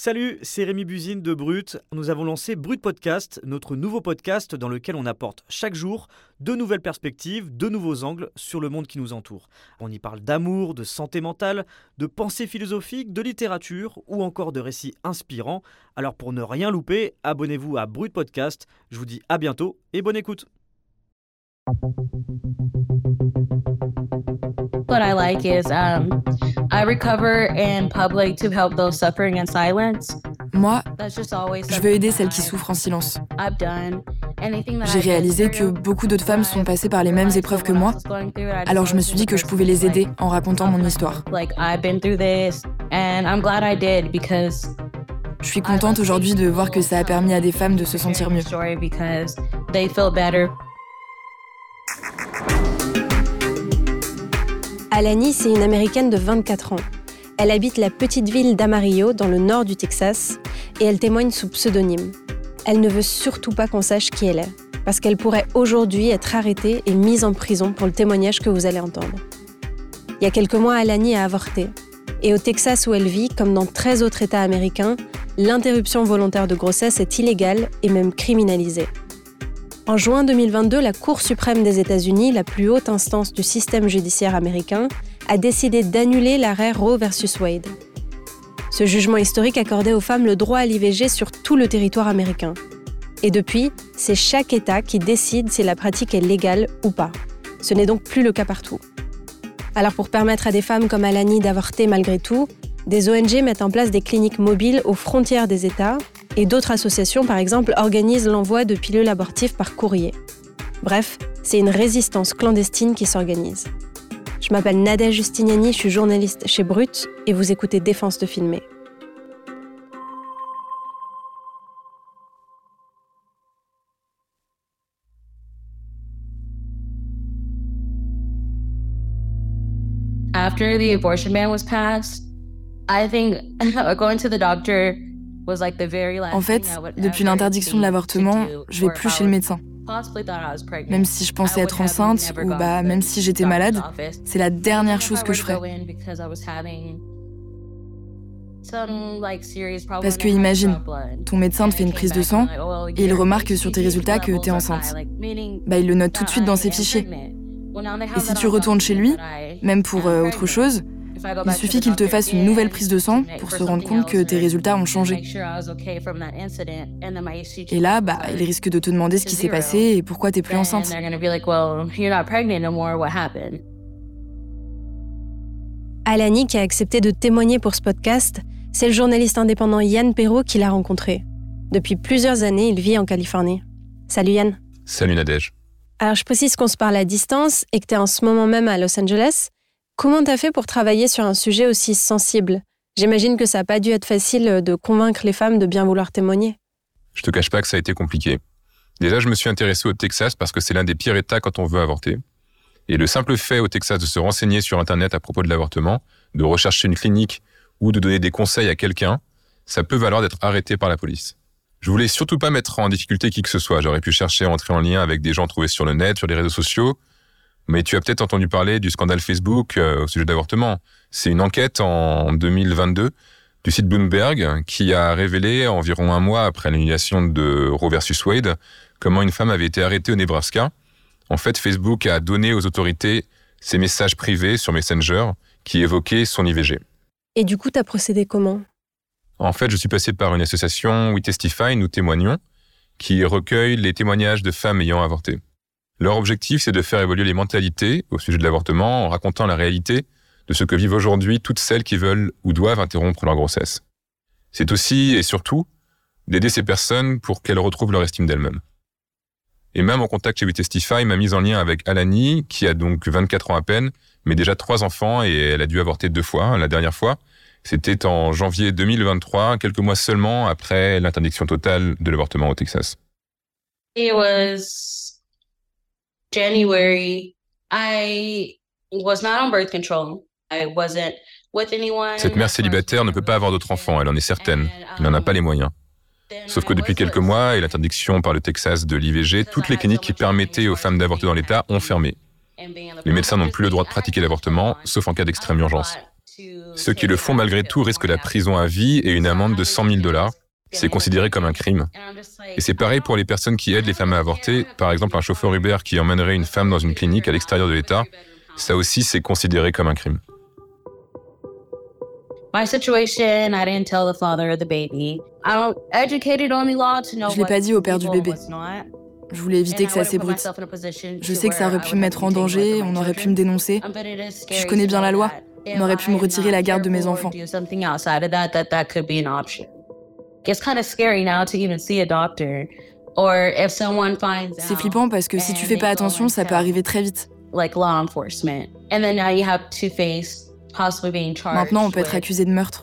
Salut, c'est Rémi Buzine de Brut. Nous avons lancé Brut Podcast, notre nouveau podcast dans lequel on apporte chaque jour de nouvelles perspectives, de nouveaux angles sur le monde qui nous entoure. On y parle d'amour, de santé mentale, de pensée philosophique, de littérature ou encore de récits inspirants. Alors pour ne rien louper, abonnez-vous à Brut Podcast. Je vous dis à bientôt et bonne écoute. What I like is um, I recover in public to help those suffering in silence. Moi, That's just always je veux aider celles qui souffrent en silence. I've done. Anything that J'ai réalisé que through, beaucoup d'autres femmes sont passées par les mêmes épreuves que moi, alors je me suis dit que je pouvais les aider en racontant mon histoire. Je suis contente aujourd'hui de voir que ça a permis à des femmes de se sentir mieux. Alani, c'est une américaine de 24 ans. Elle habite la petite ville d'Amarillo, dans le nord du Texas, et elle témoigne sous pseudonyme. Elle ne veut surtout pas qu'on sache qui elle est, parce qu'elle pourrait aujourd'hui être arrêtée et mise en prison pour le témoignage que vous allez entendre. Il y a quelques mois, Alani a avorté. Et au Texas où elle vit, comme dans 13 autres États américains, l'interruption volontaire de grossesse est illégale et même criminalisée. En juin 2022, la Cour suprême des États-Unis, la plus haute instance du système judiciaire américain, a décidé d'annuler l'arrêt Roe versus Wade. Ce jugement historique accordait aux femmes le droit à l'IVG sur tout le territoire américain. Et depuis, c'est chaque État qui décide si la pratique est légale ou pas. Ce n'est donc plus le cas partout. Alors pour permettre à des femmes comme Alani d'avorter malgré tout, des ONG mettent en place des cliniques mobiles aux frontières des États et d'autres associations, par exemple, organisent l'envoi de pilules abortives par courrier. Bref, c'est une résistance clandestine qui s'organise. Je m'appelle Nadia Justiniani, je suis journaliste chez Brut et vous écoutez Défense de filmer. After the abortion ban was passed, I think going to the doctor En fait, depuis l'interdiction de l'avortement, je vais plus chez le médecin. Même si je pensais être enceinte ou bah même si j'étais malade, c'est la dernière chose que je ferais. Parce que imagine, ton médecin te fait une prise de sang et il remarque sur tes résultats que t'es enceinte. Bah il le note tout de suite dans ses fichiers. Et si tu retournes chez lui, même pour euh, autre chose, il suffit qu'il te fasse une nouvelle prise de sang pour se rendre compte que tes résultats ont changé. Et là, bah, il risque de te demander ce qui s'est passé et pourquoi t'es plus enceinte. Alani, qui a accepté de témoigner pour ce podcast, c'est le journaliste indépendant Yann Perrault qui l'a rencontré. Depuis plusieurs années, il vit en Californie. Salut Yann. Salut Nadège. Alors je précise qu'on se parle à distance et que tu es en ce moment même à Los Angeles. Comment t'as fait pour travailler sur un sujet aussi sensible? J'imagine que ça n'a pas dû être facile de convaincre les femmes de bien vouloir témoigner. Je te cache pas que ça a été compliqué. Déjà, je me suis intéressé au Texas parce que c'est l'un des pires États quand on veut avorter. Et le simple fait au Texas de se renseigner sur Internet à propos de l'avortement, de rechercher une clinique ou de donner des conseils à quelqu'un, ça peut valoir d'être arrêté par la police. Je voulais surtout pas mettre en difficulté qui que ce soit. J'aurais pu chercher à entrer en lien avec des gens trouvés sur le net, sur les réseaux sociaux. Mais tu as peut-être entendu parler du scandale Facebook euh, au sujet d'avortement. C'est une enquête en 2022 du site Bloomberg qui a révélé environ un mois après l'annulation de Roe versus Wade comment une femme avait été arrêtée au Nebraska. En fait, Facebook a donné aux autorités ses messages privés sur Messenger qui évoquaient son IVG. Et du coup, t'as procédé comment? En fait, je suis passé par une association We Testify, nous témoignons, qui recueille les témoignages de femmes ayant avorté. Leur objectif, c'est de faire évoluer les mentalités au sujet de l'avortement en racontant la réalité de ce que vivent aujourd'hui toutes celles qui veulent ou doivent interrompre leur grossesse. C'est aussi et surtout d'aider ces personnes pour qu'elles retrouvent leur estime d'elles-mêmes. Et même en contact chez Testify m'a mise en lien avec Alani, qui a donc 24 ans à peine, mais déjà trois enfants et elle a dû avorter deux fois. La dernière fois, c'était en janvier 2023, quelques mois seulement après l'interdiction totale de l'avortement au Texas. It was January. I was not on birth control. I wasn't with anyone. Cette mère célibataire ne peut pas avoir d'autres enfants, elle en est certaine. Elle n'en a pas les moyens. Sauf que depuis quelques mois et l'interdiction par le Texas de l'IVG, toutes les cliniques qui permettaient aux femmes d'avorter dans l'État ont fermé. Les médecins n'ont plus le droit de pratiquer l'avortement, sauf en cas d'extrême urgence. Ceux qui le font malgré tout risquent la prison à vie et une amende de 100 000 dollars. C'est considéré comme un crime. Et c'est pareil pour les personnes qui aident les femmes à avorter. Par exemple, un chauffeur Uber qui emmènerait une femme dans une clinique à l'extérieur de l'État, ça aussi c'est considéré comme un crime. My situation, I didn't tell the father of the baby. I'm educated on the law to know Je l'ai pas dit au père du bébé. Je voulais éviter que ça s'ébrute. Je sais que ça aurait pu me mettre en danger, on aurait pu me dénoncer. Puis je connais bien la loi. On aurait pu me retirer la garde de mes enfants. C'est C'est flippant parce que si tu fais pas attention, ça peut arriver très vite. Maintenant, on peut être accusé de meurtre.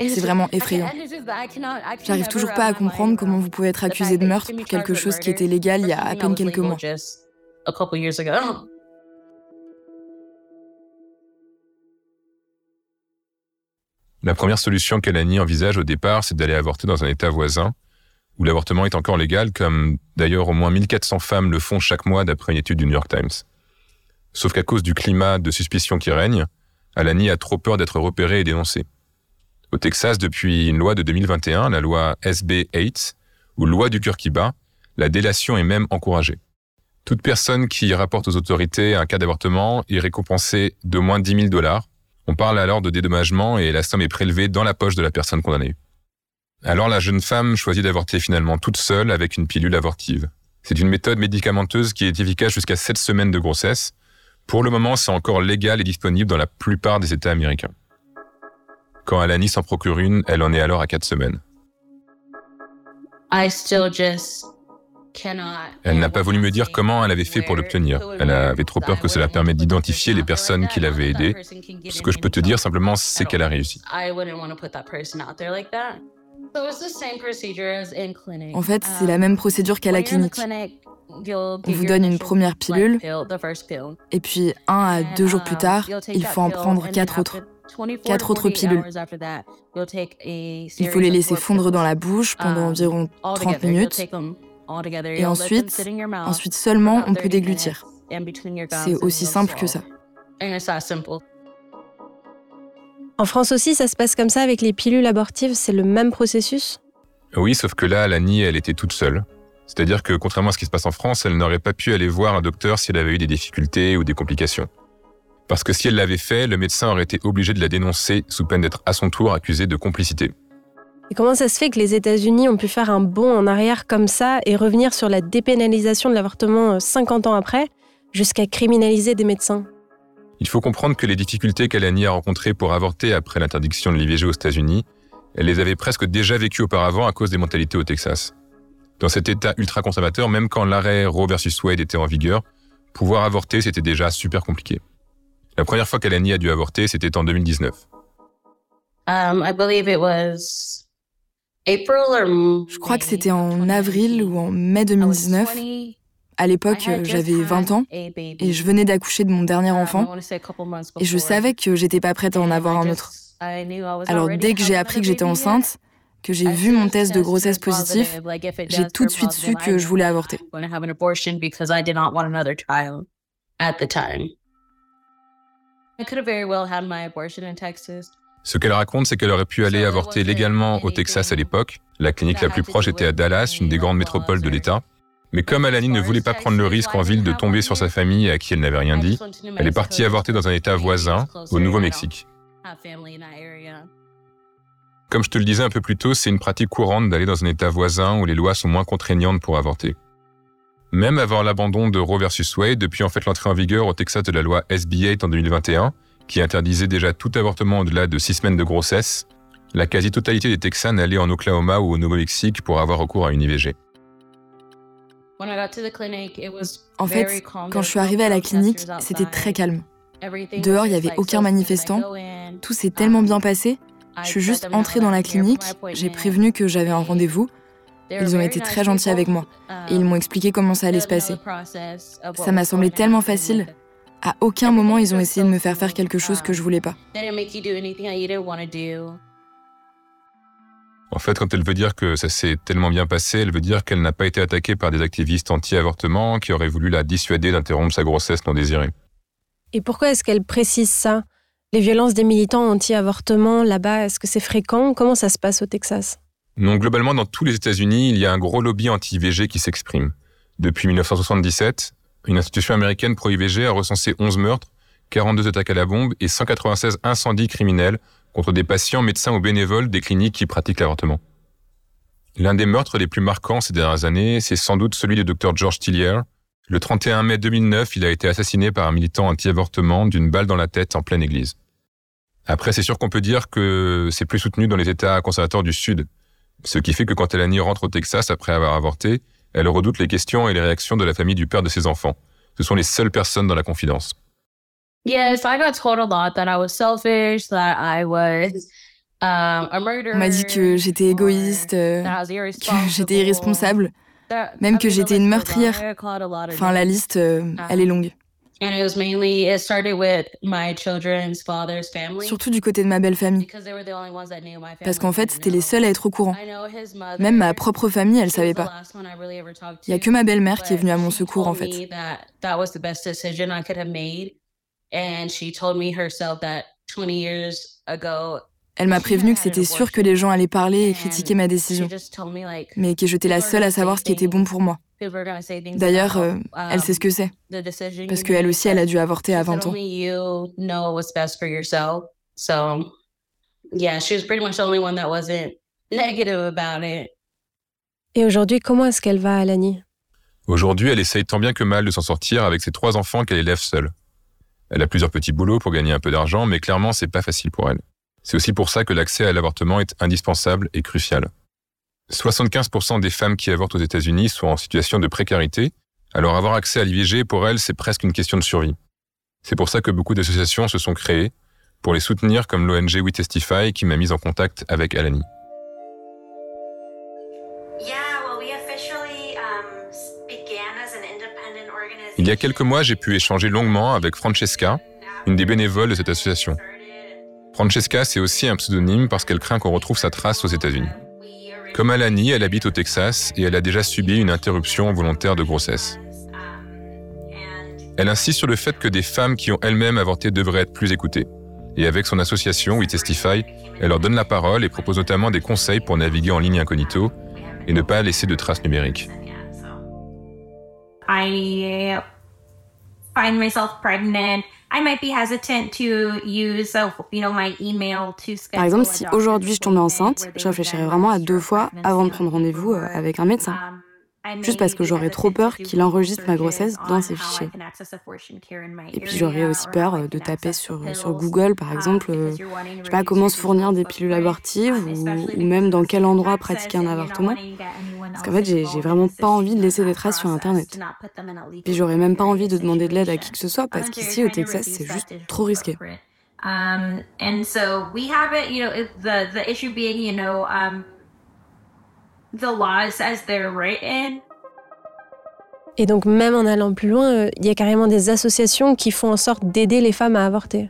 C'est vraiment effrayant. J'arrive toujours pas à comprendre comment vous pouvez être accusé de meurtre pour quelque chose qui était légal il y a à peine quelques mois. La première solution qu'Alani envisage au départ, c'est d'aller avorter dans un État voisin, où l'avortement est encore légal, comme d'ailleurs au moins 1400 femmes le font chaque mois d'après une étude du New York Times. Sauf qu'à cause du climat de suspicion qui règne, Alani a trop peur d'être repérée et dénoncée. Au Texas, depuis une loi de 2021, la loi SB 8, ou loi du cœur qui bat, la délation est même encouragée. Toute personne qui rapporte aux autorités un cas d'avortement est récompensée de moins 10 000 dollars. On parle alors de dédommagement et la somme est prélevée dans la poche de la personne condamnée. Alors la jeune femme choisit d'avorter finalement toute seule avec une pilule avortive. C'est une méthode médicamenteuse qui est efficace jusqu'à 7 semaines de grossesse. Pour le moment, c'est encore légal et disponible dans la plupart des États américains. Quand Alani s'en procure une, elle en est alors à 4 semaines. Elle n'a pas voulu me dire comment elle avait fait pour l'obtenir. Elle avait trop peur que cela permette d'identifier les personnes qui l'avaient aidée. Ce que je peux te dire simplement, c'est qu'elle a réussi. En fait, c'est la même procédure qu'à la clinique. On vous donne une première pilule, Et puis, un à deux jours plus tard, il faut en prendre quatre autres. Quatre autres pilules. Il faut les laisser fondre dans la bouche pendant environ 30 minutes. Et ensuite, ensuite seulement, on peut déglutir. C'est aussi simple que ça. En France aussi, ça se passe comme ça avec les pilules abortives, c'est le même processus? Oui, sauf que là, Alani, elle était toute seule. C'est-à-dire que, contrairement à ce qui se passe en France, elle n'aurait pas pu aller voir un docteur si elle avait eu des difficultés ou des complications. Parce que si elle l'avait fait, le médecin aurait été obligé de la dénoncer sous peine d'être à son tour accusé de complicité. Et comment ça se fait que les États-Unis ont pu faire un bond en arrière comme ça et revenir sur la dépénalisation de l'avortement 50 ans après, jusqu'à criminaliser des médecins? Il faut comprendre que les difficultés qu'Alani a rencontrées pour avorter après l'interdiction de l'IVG aux États-Unis, elle les avait presque déjà vécues auparavant à cause des mentalités au Texas. Dans cet État ultra-conservateur, même quand l'arrêt Roe versus Wade était en vigueur, pouvoir avorter, c'était déjà super compliqué. La première fois qu'Alani a dû avorter, c'était en 2019. Je crois que c'était en avril ou en mai 2019. À l'époque, j'avais 20 ans et je venais d'accoucher de mon dernier enfant. et je savais que j'étais pas prête à en avoir un autre. Alors dès que j'ai appris que j'étais enceinte, que j'ai vu mon test de grossesse positif, j'ai tout de suite su que je voulais avorter. Ce qu'elle raconte, c'est qu'elle aurait pu aller avorter légalement au Texas à l'époque. La clinique la plus proche était à Dallas, une des grandes métropoles de l'État. Mais comme Alani ne voulait pas prendre le risque en ville de tomber sur sa famille à qui elle n'avait rien dit, elle est partie avorter dans un État voisin, au Nouveau-Mexique. Comme je te le disais un peu plus tôt, c'est une pratique courante d'aller dans un État voisin où les lois sont moins contraignantes pour avorter. Même avant l'abandon de Roe versus Wade, depuis en fait l'entrée en vigueur au Texas de la loi SB8 en 2021, qui interdisait déjà tout avortement au-delà de six semaines de grossesse, la quasi-totalité des Texans allaient en Oklahoma ou au Nouveau-Mexique pour avoir recours à une IVG. En fait, quand je suis arrivée à la clinique, c'était très calme. Dehors, il n'y avait aucun manifestant. Tout s'est tellement bien passé. Je suis juste entrée dans la clinique, j'ai prévenu que j'avais un rendez-vous. Ils ont été très gentils avec moi et ils m'ont expliqué comment ça allait se passer. Ça m'a semblé tellement facile. À aucun moment, ils ont essayé de me faire faire quelque chose que je voulais pas. En fait, quand elle veut dire que ça s'est tellement bien passé, elle veut dire qu'elle n'a pas été attaquée par des activistes anti-avortement qui auraient voulu la dissuader d'interrompre sa grossesse non désirée. Et pourquoi est-ce qu'elle précise ça? Les violences des militants anti-avortement là-bas, est-ce que c'est fréquent Comment ça se passe au Texas? Non, globalement, dans tous les États-Unis, il y a un gros lobby anti-IVG qui s'exprime. Depuis 1977, une institution américaine pro-IVG a recensé 11 meurtres, 42 attaques à la bombe et 196 incendies criminels contre des patients, médecins ou bénévoles des cliniques qui pratiquent l'avortement. L'un des meurtres les plus marquants ces dernières années, c'est sans doute celui du docteur George Tillier. Le 31 mai 2009, il a été assassiné par un militant anti-avortement d'une balle dans la tête en pleine église. Après, c'est sûr qu'on peut dire que c'est plus soutenu dans les États conservateurs du Sud, ce qui fait que quand Elanie rentre au Texas après avoir avorté, elle redoute les questions et les réactions de la famille du père de ses enfants. Ce sont les seules personnes dans la confidence. Yes, I got told a lot that I was selfish, that I was um, a murderer. On m'a dit que j'étais égoïste, euh, que j'étais irresponsable, même que j'étais une meurtrière. Enfin, la liste, euh, elle est longue. Surtout du côté de ma belle famille. Parce qu'en fait, c'était les seuls à être au courant. Même ma propre famille, elle savait pas. Il y a que ma belle-mère qui est venue à mon secours, en fait. Elle m'a prévenu que c'était sûr que les gens allaient parler et critiquer ma décision, mais que j'étais la seule à savoir ce qui était bon pour moi. D'ailleurs, euh, elle sait ce que c'est, parce qu'elle aussi, elle a dû avorter à 20 ans. Et aujourd'hui, comment est-ce qu'elle va, Alani? Aujourd'hui, elle essaye tant bien que mal de s'en sortir avec ses trois enfants qu'elle élève seule. Elle a plusieurs petits boulots pour gagner un peu d'argent, mais clairement, c'est pas facile pour elle. C'est aussi pour ça que l'accès à l'avortement est indispensable et crucial. 75% des femmes qui avortent aux États-Unis sont en situation de précarité, alors avoir accès à l'IVG, pour elles, c'est presque une question de survie. C'est pour ça que beaucoup d'associations se sont créées, pour les soutenir comme l'ONG We Testify qui m'a mise en contact avec Alani. Il y a quelques mois, j'ai pu échanger longuement avec Francesca, une des bénévoles de cette association. Francesca, c'est aussi un pseudonyme parce qu'elle craint qu'on retrouve sa trace aux États-Unis. Comme Alani, elle habite au Texas et elle a déjà subi une interruption volontaire de grossesse. Elle insiste sur le fait que des femmes qui ont elles-mêmes avorté devraient être plus écoutées. Et avec son association We Testify, elle leur donne la parole et propose notamment des conseils pour naviguer en ligne incognito et ne pas laisser de traces numériques. Par exemple, si aujourd'hui je tombais enceinte, je réfléchirais vraiment à deux fois avant de prendre rendez-vous euh, avec un médecin. Juste parce que j'aurais trop peur qu'il enregistre ma grossesse dans ses fichiers. Et puis j'aurais aussi peur euh, de taper sur, sur Google, par exemple, euh, je sais pas comment se fournir des pilules abortives ou, même dans quel endroit pratiquer un avortement. Parce qu'en fait, j'ai vraiment pas envie de laisser des traces sur Internet. Puis j'aurais même pas envie de demander de l'aide à qui que ce soit parce qu'ici au Texas, c'est juste trop risqué. Um, and so we have it, you know, the the issue being, you know, um, et donc même en allant plus loin, euh, il y a carrément des associations qui font en sorte d'aider les femmes à avorter.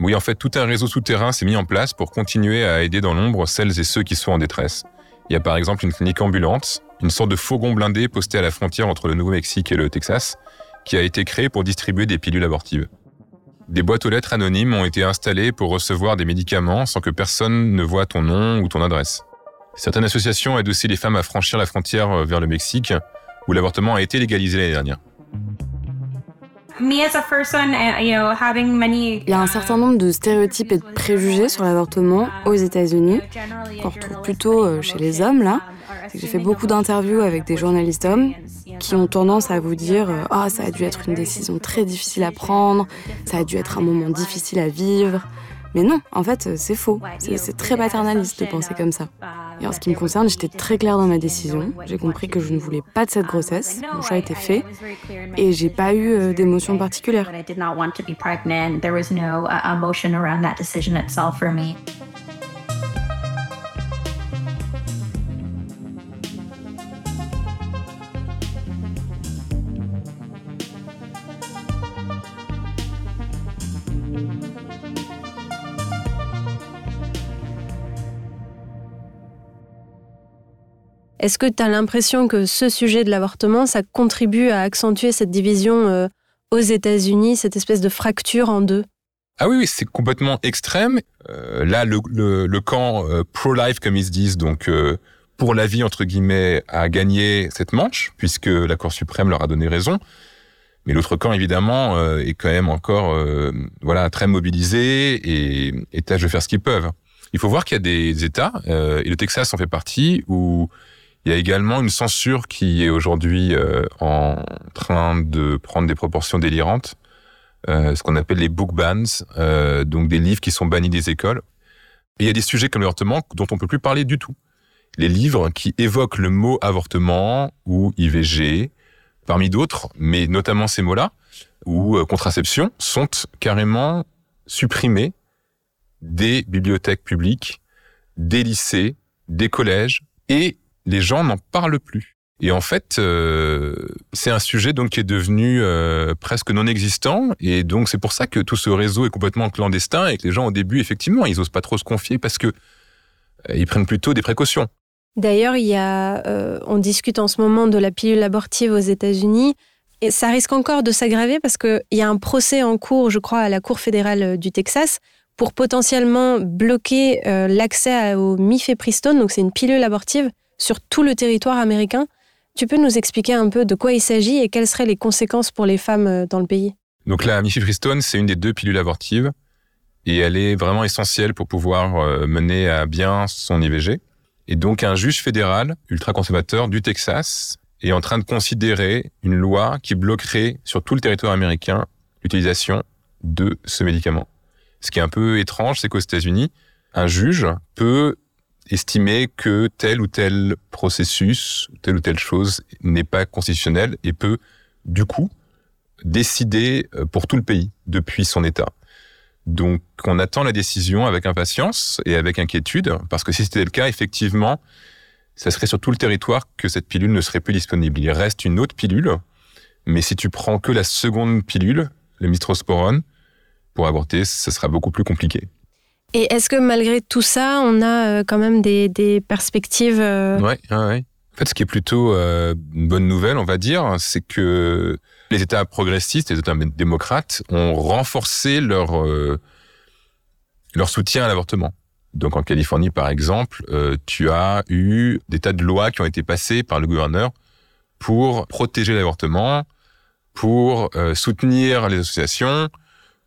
Oui, en fait, tout un réseau souterrain s'est mis en place pour continuer à aider dans l'ombre celles et ceux qui sont en détresse. Il y a par exemple une clinique ambulante, une sorte de fourgon blindé posté à la frontière entre le Nouveau-Mexique et le Texas, qui a été créé pour distribuer des pilules abortives. Des boîtes aux lettres anonymes ont été installées pour recevoir des médicaments sans que personne ne voit ton nom ou ton adresse. Certaines associations aident aussi les femmes à franchir la frontière euh, vers le Mexique, où l'avortement a été légalisé l'année dernière. Il y a un certain nombre de stéréotypes et de préjugés sur l'avortement aux États-Unis, qu'on retrouve plutôt euh, chez les hommes là. J'ai fait beaucoup d'interviews avec des journalistes hommes qui ont tendance à vous dire euh, Ah, ça a dû être une décision très difficile à prendre, ça a dû être un moment difficile à vivre. Mais non, en fait, c'est faux. C'est très paternaliste de penser comme ça. Et en ce qui me concerne, j'étais très claire dans ma décision. J'ai compris que je ne voulais pas de cette grossesse. Mon choix était fait. Et j'ai pas eu euh, d'émotion particulière. Est-ce que tu as l'impression que ce sujet de l'avortement, ça contribue à accentuer cette division euh, aux États-Unis, cette espèce de fracture en deux? Ah oui, c'est complètement extrême. Euh, là, le, camp euh, pro-life, comme ils se disent, donc pour la vie, entre guillemets, a gagné cette manche, puisque la Cour suprême leur a donné raison. Mais l'autre camp, évidemment, est quand même encore voilà très mobilisé et tâche de faire ce qu'ils peuvent. Il faut voir qu'il y a des États, et le Texas en fait partie, où il y a également une censure qui est aujourd'hui en train de prendre des proportions délirantes. Euh, ce qu'on appelle les book bans, euh, donc des livres qui sont bannis des écoles. Et il y a des sujets comme l'avortement dont on peut plus parler du tout. Les livres qui évoquent le mot avortement ou IVG, parmi d'autres, mais notamment ces mots-là, ou euh, contraception, sont carrément supprimés des bibliothèques publiques, des lycées, des collèges, et les gens n'en parlent plus. Et en fait, euh, c'est un sujet donc qui est devenu euh, presque non existant. Et donc c'est pour ça que tout ce réseau est complètement clandestin et que les gens au début, effectivement, ils osent pas trop se confier parce que euh, ils prennent plutôt des précautions. D'ailleurs, il y a, on discute en ce moment de la pilule abortive aux États-Unis. Et ça risque encore de s'aggraver parce qu'il y a un procès en cours, je crois, à la Cour fédérale du Texas pour potentiellement bloquer l'accès au mifepristone, donc c'est une pilule abortive, sur tout le territoire américain. Tu peux nous expliquer un peu de quoi il s'agit et quelles seraient les conséquences pour les femmes euh, dans le pays? Donc la mifepristone, c'est une des deux pilules abortives et elle est vraiment essentielle pour pouvoir euh, mener à bien son IVG. Et donc un juge fédéral ultra-conservateur du Texas est en train de considérer une loi qui bloquerait sur tout le territoire américain l'utilisation de ce médicament. Ce qui est un peu étrange, c'est qu'aux États-Unis, un juge peut estimer que tel ou tel processus, telle ou telle chose n'est pas constitutionnel et peut, du coup, décider euh, pour tout le pays depuis son État. Donc, on attend la décision avec impatience et avec inquiétude, parce que si c'était le cas, effectivement, ça serait sur tout le territoire que cette pilule ne serait plus disponible. Il reste une autre pilule, mais si tu prends que la seconde pilule, le mistrosporone, pour avorter, ça sera beaucoup plus compliqué. Et est-ce que malgré tout ça, on a euh, quand même des, perspectives euh, Oui, ouais, En fait, ce qui est plutôt euh, une bonne nouvelle, on va dire, c'est que les États progressistes, les États démocrates, ont renforcé leur, leur soutien à l'avortement. Donc en Californie, par exemple, tu as eu des tas de lois qui ont été passées par le gouverneur pour protéger l'avortement, pour soutenir les associations,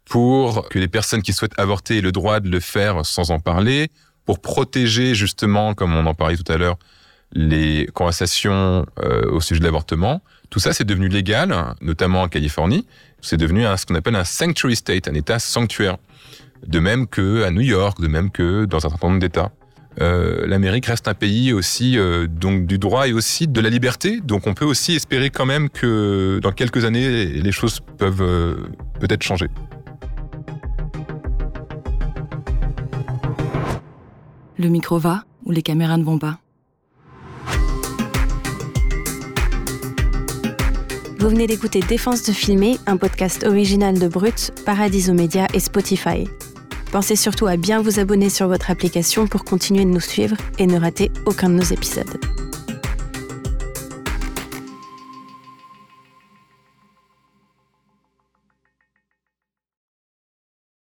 pour que les personnes qui souhaitent avorter aient le droit de le faire sans en parler, pour protéger justement, comme on en parlait tout à l'heure, les conversations euh, au sujet de l'avortement. Tout ça, c'est devenu légal, notamment en Californie. C'est devenu ce qu'on appelle un sanctuary state, un État sanctuaire. De même que à New York, de même que dans un certain nombre d'États. Euh, L'Amérique reste un pays aussi euh, donc du droit et aussi de la liberté. Donc on peut aussi espérer quand même que dans quelques années, les choses peuvent peut-être changer. Le micro va ou les caméras ne vont pas. Vous venez d'écouter Défense de filmer, un podcast original de Brut, Paradiso Media et Spotify. Pensez surtout à bien vous abonner sur votre application pour continuer de nous suivre et ne rater aucun de nos épisodes.